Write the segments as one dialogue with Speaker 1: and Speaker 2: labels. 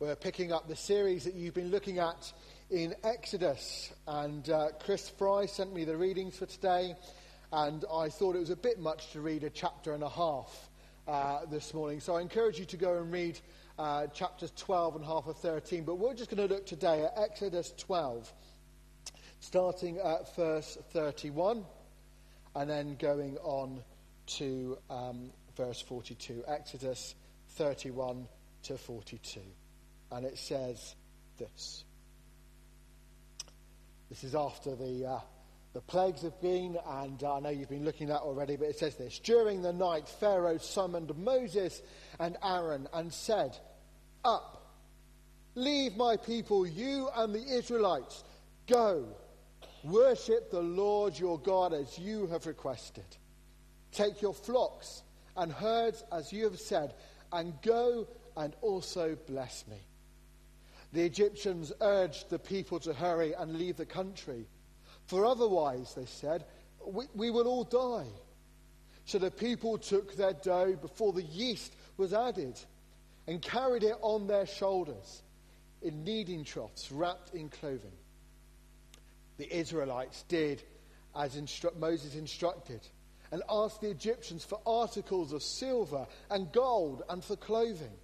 Speaker 1: We're picking up the series that you've been looking at in Exodus. And uh, Chris Fry sent me the readings for today. And I thought it was a bit much to read a chapter and a half uh, this morning. So I encourage you to go and read uh, chapters 12 and half of 13. But we're just going to look today at Exodus 12, starting at verse 31 and then going on to um, verse 42. Exodus 31 to 42. And it says this. This is after the, uh, the plagues have been, and I know you've been looking at already, but it says this. During the night, Pharaoh summoned Moses and Aaron and said, Up, leave my people, you and the Israelites. Go, worship the Lord your God as you have requested. Take your flocks and herds as you have said, and go and also bless me. The Egyptians urged the people to hurry and leave the country, for otherwise, they said, we, we will all die. So the people took their dough before the yeast was added and carried it on their shoulders in kneading troughs wrapped in clothing. The Israelites did as instru- Moses instructed and asked the Egyptians for articles of silver and gold and for clothing.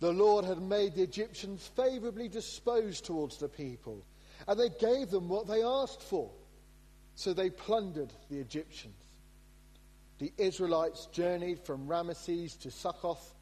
Speaker 1: The Lord had made the Egyptians favorably disposed towards the people, and they gave them what they asked for. So they plundered the Egyptians. The Israelites journeyed from Ramesses to Succoth.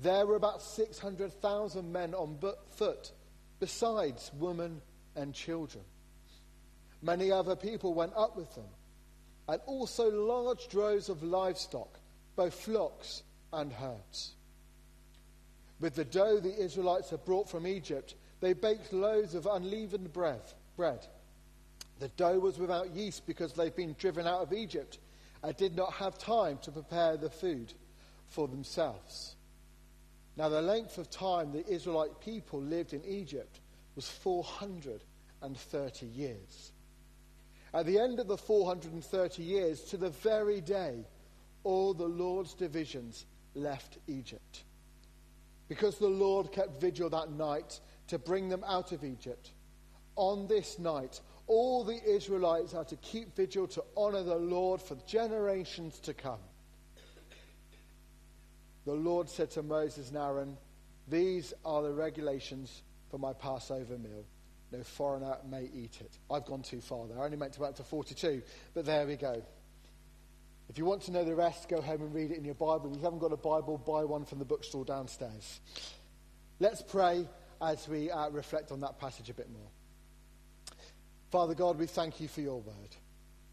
Speaker 1: There were about 600,000 men on foot, besides women and children. Many other people went up with them, and also large droves of livestock, both flocks and herds. With the dough the Israelites had brought from Egypt, they baked loaves of unleavened bread. bread. The dough was without yeast because they'd been driven out of Egypt and did not have time to prepare the food for themselves. Now, the length of time the Israelite people lived in Egypt was 430 years. At the end of the 430 years, to the very day, all the Lord's divisions left Egypt. Because the Lord kept vigil that night to bring them out of Egypt. On this night, all the Israelites are to keep vigil to honor the Lord for generations to come. The Lord said to Moses and Aaron, These are the regulations for my Passover meal. No foreigner may eat it. I've gone too far there. I only meant to go up to 42, but there we go. If you want to know the rest, go home and read it in your Bible. If you haven't got a Bible, buy one from the bookstore downstairs. Let's pray as we uh, reflect on that passage a bit more. Father God, we thank you for your word.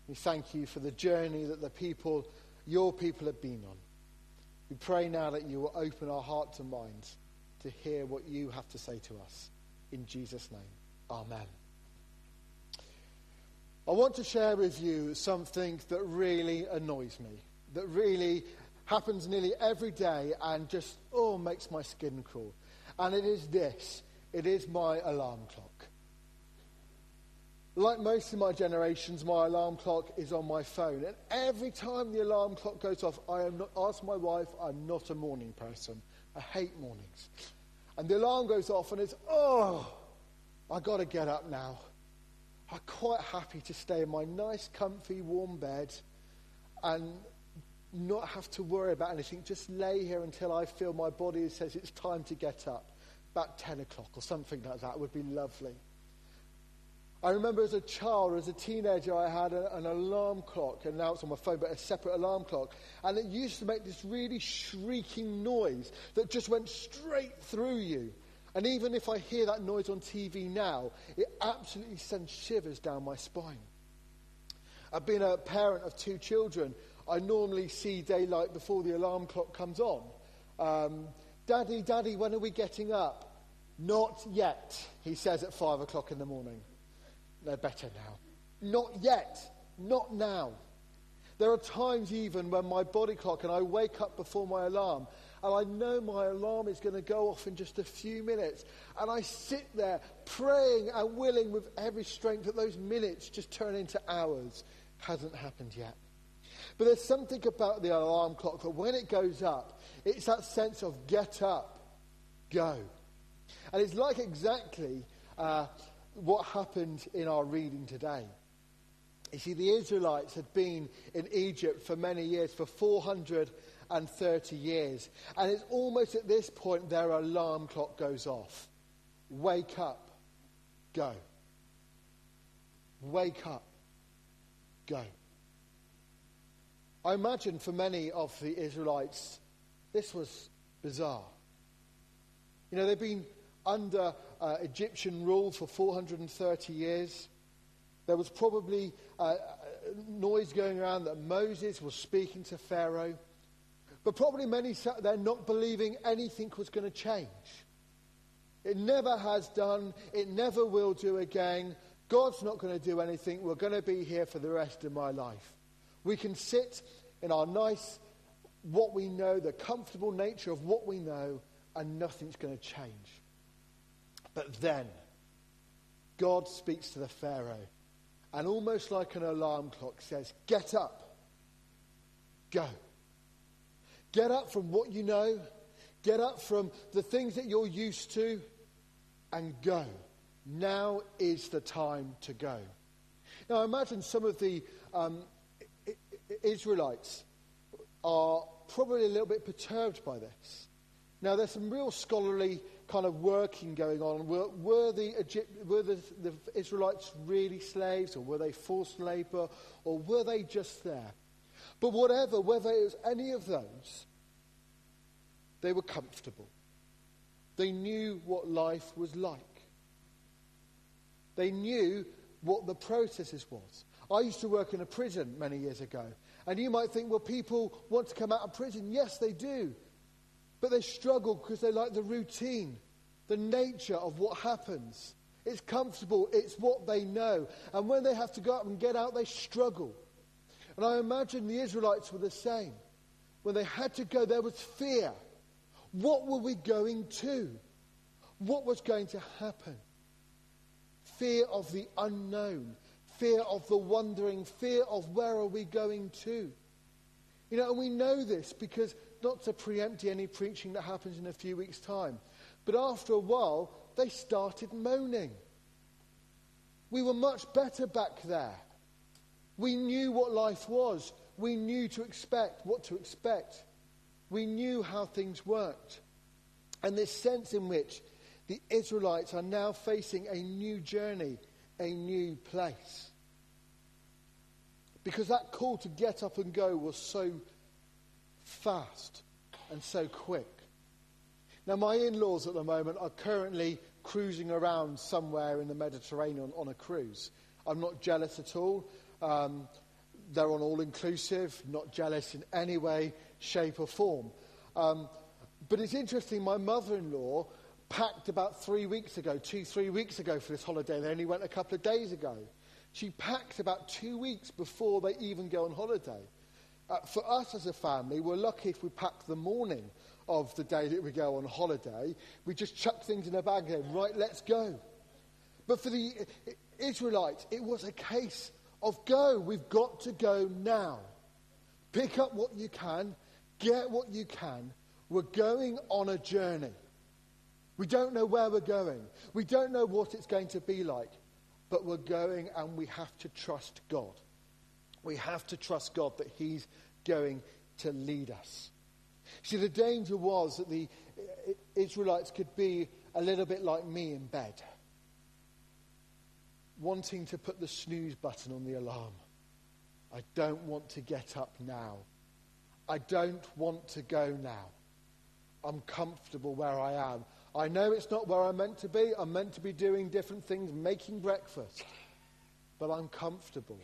Speaker 1: We thank you for the journey that the people, your people, have been on. We pray now that you will open our hearts and minds to hear what you have to say to us. In Jesus' name, amen. I want to share with you something that really annoys me, that really happens nearly every day and just, oh, makes my skin crawl. And it is this it is my alarm clock. Like most of my generations, my alarm clock is on my phone. And every time the alarm clock goes off, I am not, ask my wife, I'm not a morning person. I hate mornings. And the alarm goes off, and it's, oh, i got to get up now. I'm quite happy to stay in my nice, comfy, warm bed and not have to worry about anything. Just lay here until I feel my body says it's time to get up. About 10 o'clock or something like that would be lovely. I remember as a child, as a teenager, I had a, an alarm clock, and now it's on my phone, but a separate alarm clock. And it used to make this really shrieking noise that just went straight through you. And even if I hear that noise on TV now, it absolutely sends shivers down my spine. I've been a parent of two children. I normally see daylight before the alarm clock comes on. Um, Daddy, Daddy, when are we getting up? Not yet, he says at five o'clock in the morning. No, better now. Not yet. Not now. There are times even when my body clock and I wake up before my alarm and I know my alarm is going to go off in just a few minutes. And I sit there praying and willing with every strength that those minutes just turn into hours. Hasn't happened yet. But there's something about the alarm clock that when it goes up, it's that sense of get up, go. And it's like exactly uh, what happened in our reading today. You see, the Israelites had been in Egypt for many years, for 430 years. And it's almost at this point their alarm clock goes off. Wake up, go. Wake up, go. I imagine for many of the Israelites, this was bizarre. You know, they've been under uh, Egyptian rule for 430 years. There was probably uh, noise going around that Moses was speaking to Pharaoh. But probably many sat there not believing anything was going to change. It never has done. It never will do again. God's not going to do anything. We're going to be here for the rest of my life. We can sit in our nice, what we know, the comfortable nature of what we know, and nothing's going to change. But then, God speaks to the Pharaoh, and almost like an alarm clock says, Get up, go. Get up from what you know, get up from the things that you're used to, and go. Now is the time to go. Now, I imagine some of the um, Israelites are probably a little bit perturbed by this. Now, there's some real scholarly kind of working going on. Were, were, the, Egypt, were the, the Israelites really slaves, or were they forced labor, or were they just there? But whatever, whether it was any of those, they were comfortable. They knew what life was like. They knew what the processes was. I used to work in a prison many years ago. And you might think, well, people want to come out of prison. Yes, they do. But they struggle because they like the routine, the nature of what happens. It's comfortable, it's what they know. And when they have to go up and get out, they struggle. And I imagine the Israelites were the same. When they had to go, there was fear. What were we going to? What was going to happen? Fear of the unknown, fear of the wondering, fear of where are we going to. You know, and we know this because not to preempt any preaching that happens in a few weeks' time, but after a while, they started moaning. We were much better back there. We knew what life was. We knew to expect what to expect. We knew how things worked. And this sense in which the Israelites are now facing a new journey, a new place. Because that call to get up and go was so fast and so quick. Now, my in laws at the moment are currently cruising around somewhere in the Mediterranean on a cruise. I'm not jealous at all. Um, they're on all inclusive, not jealous in any way, shape, or form. Um, but it's interesting, my mother in law packed about three weeks ago, two, three weeks ago for this holiday. They only went a couple of days ago. She packed about two weeks before they even go on holiday. Uh, for us as a family, we're lucky if we pack the morning of the day that we go on holiday. We just chuck things in a bag and say, right, let's go. But for the Israelites, it was a case of go. We've got to go now. Pick up what you can, get what you can. We're going on a journey. We don't know where we're going. We don't know what it's going to be like. But we're going and we have to trust God. We have to trust God that He's going to lead us. See, the danger was that the Israelites could be a little bit like me in bed, wanting to put the snooze button on the alarm. I don't want to get up now. I don't want to go now. I'm comfortable where I am. I know it's not where I'm meant to be. I'm meant to be doing different things, making breakfast. But I'm comfortable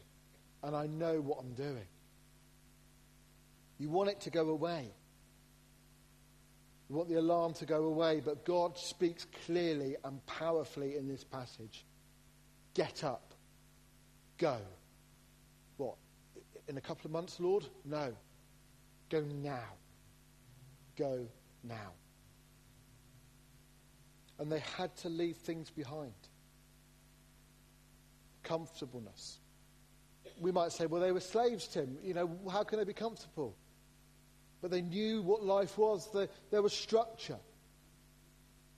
Speaker 1: and I know what I'm doing. You want it to go away. You want the alarm to go away, but God speaks clearly and powerfully in this passage. Get up. Go. What? In a couple of months, Lord? No. Go now. Go now. And they had to leave things behind. Comfortableness. We might say, well, they were slaves, Tim. You know, how can they be comfortable? But they knew what life was. There was structure.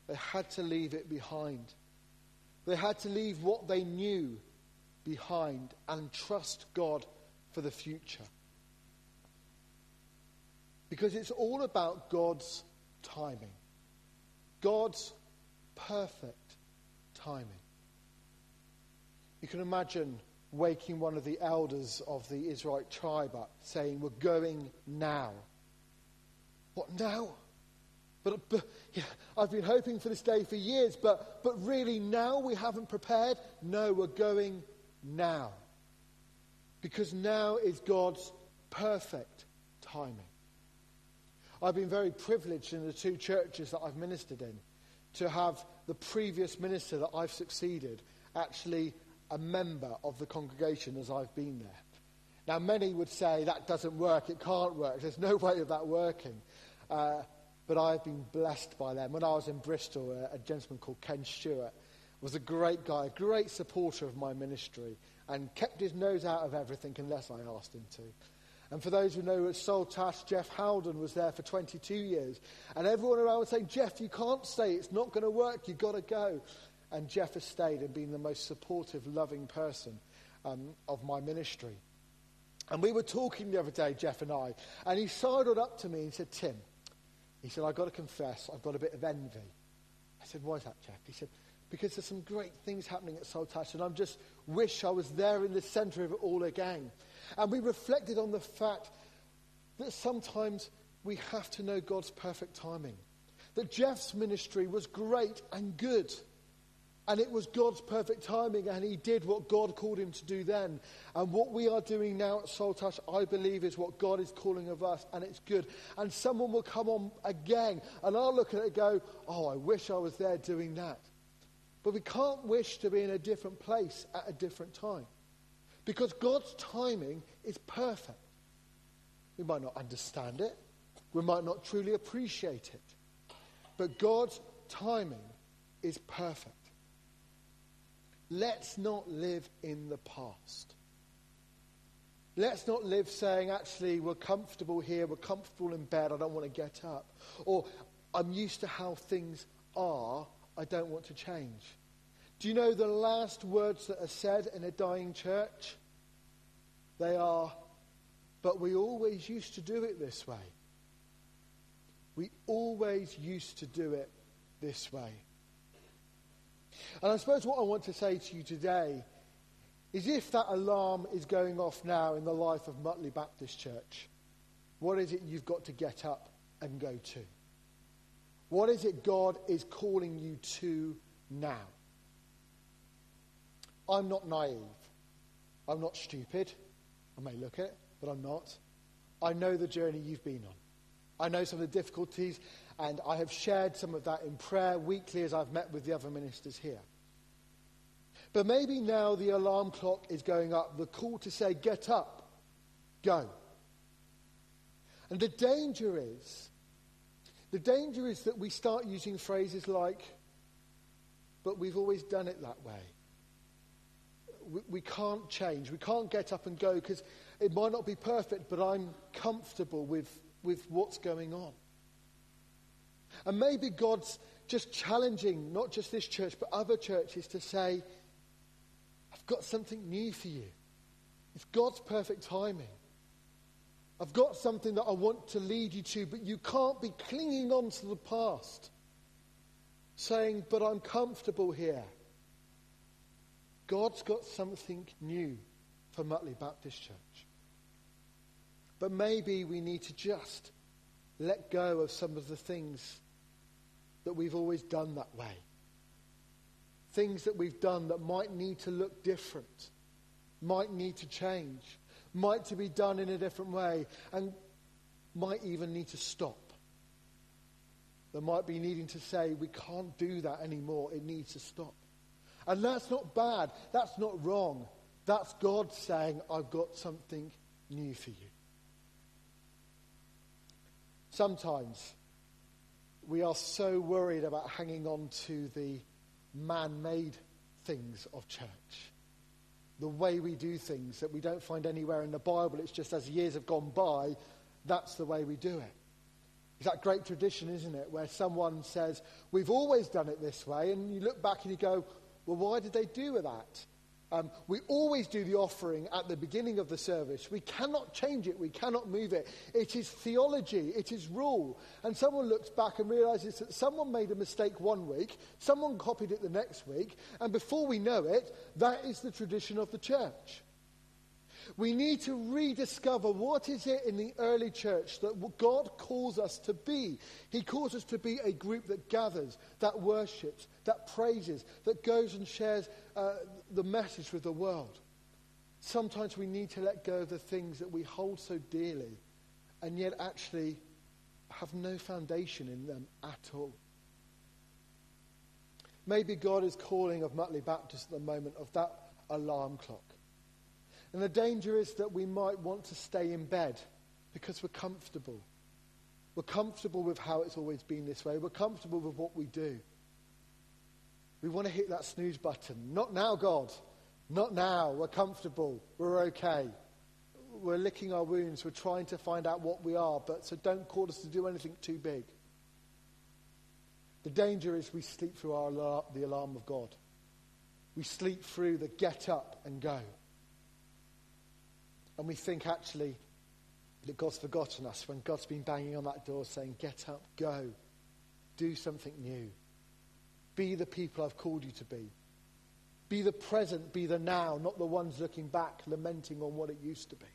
Speaker 1: They had to leave it behind. They had to leave what they knew behind and trust God for the future. Because it's all about God's timing, God's perfect timing. You can imagine waking one of the elders of the Israelite tribe up saying, We're going now. What now? But, but yeah, I've been hoping for this day for years, but, but really now we haven't prepared? No, we're going now. Because now is God's perfect timing. I've been very privileged in the two churches that I've ministered in to have the previous minister that I've succeeded actually a member of the congregation as I've been there. Now, many would say that doesn't work, it can't work, there's no way of that working. Uh, but I've been blessed by them. When I was in Bristol, a, a gentleman called Ken Stewart was a great guy, a great supporter of my ministry, and kept his nose out of everything unless I asked him to. And for those who know at Saltash, Jeff Howden was there for 22 years. And everyone around was saying, Jeff, you can't stay. It's not going to work. You've got to go. And Jeff has stayed and been the most supportive, loving person um, of my ministry. And we were talking the other day, Jeff and I, and he sidled up to me and said, Tim, he said, I've got to confess, I've got a bit of envy. I said, why is that, Jeff? He said, because there's some great things happening at Saltash, and I just wish I was there in the centre of it all again. And we reflected on the fact that sometimes we have to know God's perfect timing. That Jeff's ministry was great and good. And it was God's perfect timing, and he did what God called him to do then. And what we are doing now at Saltash, I believe, is what God is calling of us, and it's good. And someone will come on again, and I'll look at it and go, Oh, I wish I was there doing that. But we can't wish to be in a different place at a different time. Because God's timing is perfect. We might not understand it, we might not truly appreciate it. But God's timing is perfect. Let's not live in the past. Let's not live saying, actually, we're comfortable here, we're comfortable in bed, I don't want to get up. Or, I'm used to how things are, I don't want to change. Do you know the last words that are said in a dying church? They are, but we always used to do it this way. We always used to do it this way. And I suppose what I want to say to you today is if that alarm is going off now in the life of Mutley Baptist Church, what is it you've got to get up and go to? What is it God is calling you to now? I'm not naive. I'm not stupid. I may look it, but I'm not. I know the journey you've been on. I know some of the difficulties, and I have shared some of that in prayer weekly as I've met with the other ministers here. But maybe now the alarm clock is going up, the call to say, get up, go. And the danger is, the danger is that we start using phrases like, but we've always done it that way we, we can't change. We can't get up and go because it might not be perfect, but I'm comfortable with, with what's going on. And maybe God's just challenging not just this church, but other churches to say, I've got something new for you. It's God's perfect timing. I've got something that I want to lead you to, but you can't be clinging on to the past, saying, But I'm comfortable here. God's got something new for Mutley Baptist Church. But maybe we need to just let go of some of the things that we've always done that way. Things that we've done that might need to look different, might need to change, might to be done in a different way, and might even need to stop. There might be needing to say, we can't do that anymore, it needs to stop. And that's not bad. That's not wrong. That's God saying, I've got something new for you. Sometimes we are so worried about hanging on to the man made things of church, the way we do things that we don't find anywhere in the Bible. It's just as years have gone by, that's the way we do it. It's that great tradition, isn't it, where someone says, We've always done it this way, and you look back and you go, Well, why did they do that? Um, we always do the offering at the beginning of the service. We cannot change it. We cannot move it. It is theology. It is rule. And someone looks back and realizes that someone made a mistake one week, someone copied it the next week, and before we know it, that is the tradition of the church. We need to rediscover what is it in the early church that God calls us to be. He calls us to be a group that gathers, that worships, that praises, that goes and shares uh, the message with the world. Sometimes we need to let go of the things that we hold so dearly and yet actually have no foundation in them at all. Maybe God is calling of Mutley Baptist at the moment of that alarm clock. And the danger is that we might want to stay in bed because we're comfortable. We're comfortable with how it's always been this way. We're comfortable with what we do. We want to hit that snooze button. Not now, God. Not now. We're comfortable. We're okay. We're licking our wounds. We're trying to find out what we are. But so don't call us to do anything too big. The danger is we sleep through our, the alarm of God. We sleep through the get up and go. And we think actually that God's forgotten us when God's been banging on that door saying, Get up, go, do something new. Be the people I've called you to be. Be the present, be the now, not the ones looking back, lamenting on what it used to be.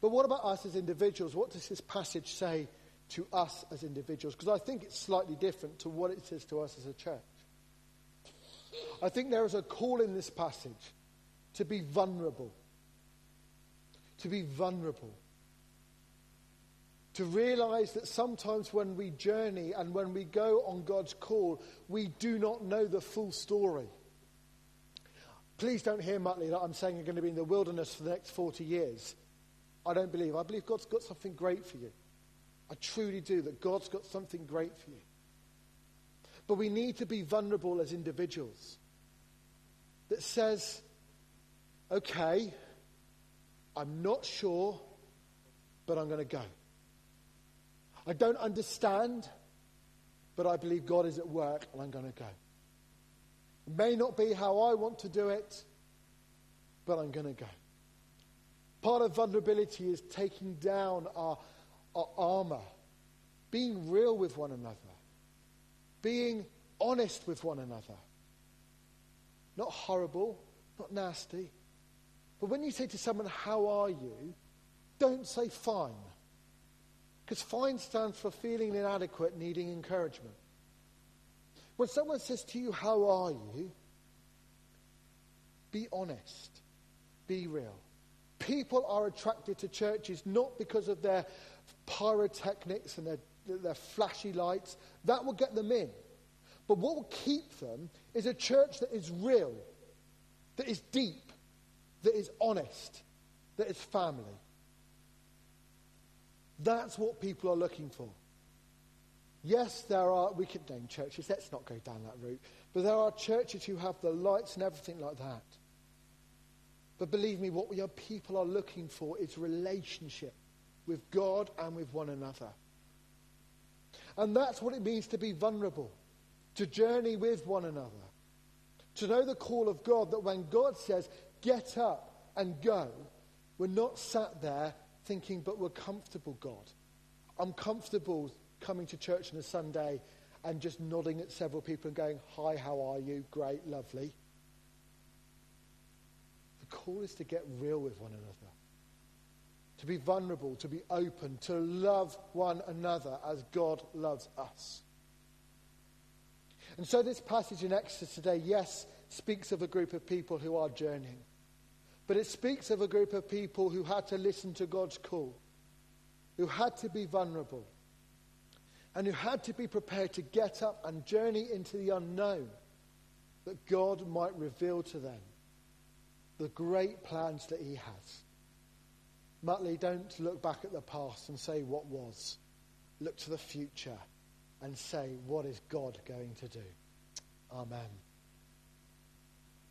Speaker 1: But what about us as individuals? What does this passage say to us as individuals? Because I think it's slightly different to what it says to us as a church. I think there is a call in this passage to be vulnerable to be vulnerable. To realize that sometimes when we journey and when we go on God's call, we do not know the full story. Please don't hear Mutley that I'm saying you're going to be in the wilderness for the next 40 years. I don't believe. I believe God's got something great for you. I truly do, that God's got something great for you. But we need to be vulnerable as individuals. That says, okay, I'm not sure, but I'm going to go. I don't understand, but I believe God is at work and I'm going to go. It may not be how I want to do it, but I'm going to go. Part of vulnerability is taking down our, our armor, being real with one another, being honest with one another. Not horrible, not nasty, but when you say to someone, How are you? don't say fine. Because fine stands for feeling inadequate, needing encouragement. When someone says to you, How are you? be honest, be real. People are attracted to churches not because of their pyrotechnics and their, their flashy lights. That will get them in. But what will keep them is a church that is real, that is deep, that is honest, that is family. That's what people are looking for. Yes, there are, we could name churches, let's not go down that route, but there are churches who have the lights and everything like that. But believe me, what are, people are looking for is relationship with God and with one another. And that's what it means to be vulnerable, to journey with one another, to know the call of God that when God says, get up and go. We're not sat there thinking, but we're comfortable, God. I'm comfortable coming to church on a Sunday and just nodding at several people and going, Hi, how are you? Great, lovely. The call is to get real with one another, to be vulnerable, to be open, to love one another as God loves us. And so, this passage in Exodus today, yes, speaks of a group of people who are journeying. But it speaks of a group of people who had to listen to God's call, who had to be vulnerable, and who had to be prepared to get up and journey into the unknown that God might reveal to them the great plans that He has. Mutley, don't look back at the past and say what was. Look to the future and say, what is God going to do? Amen.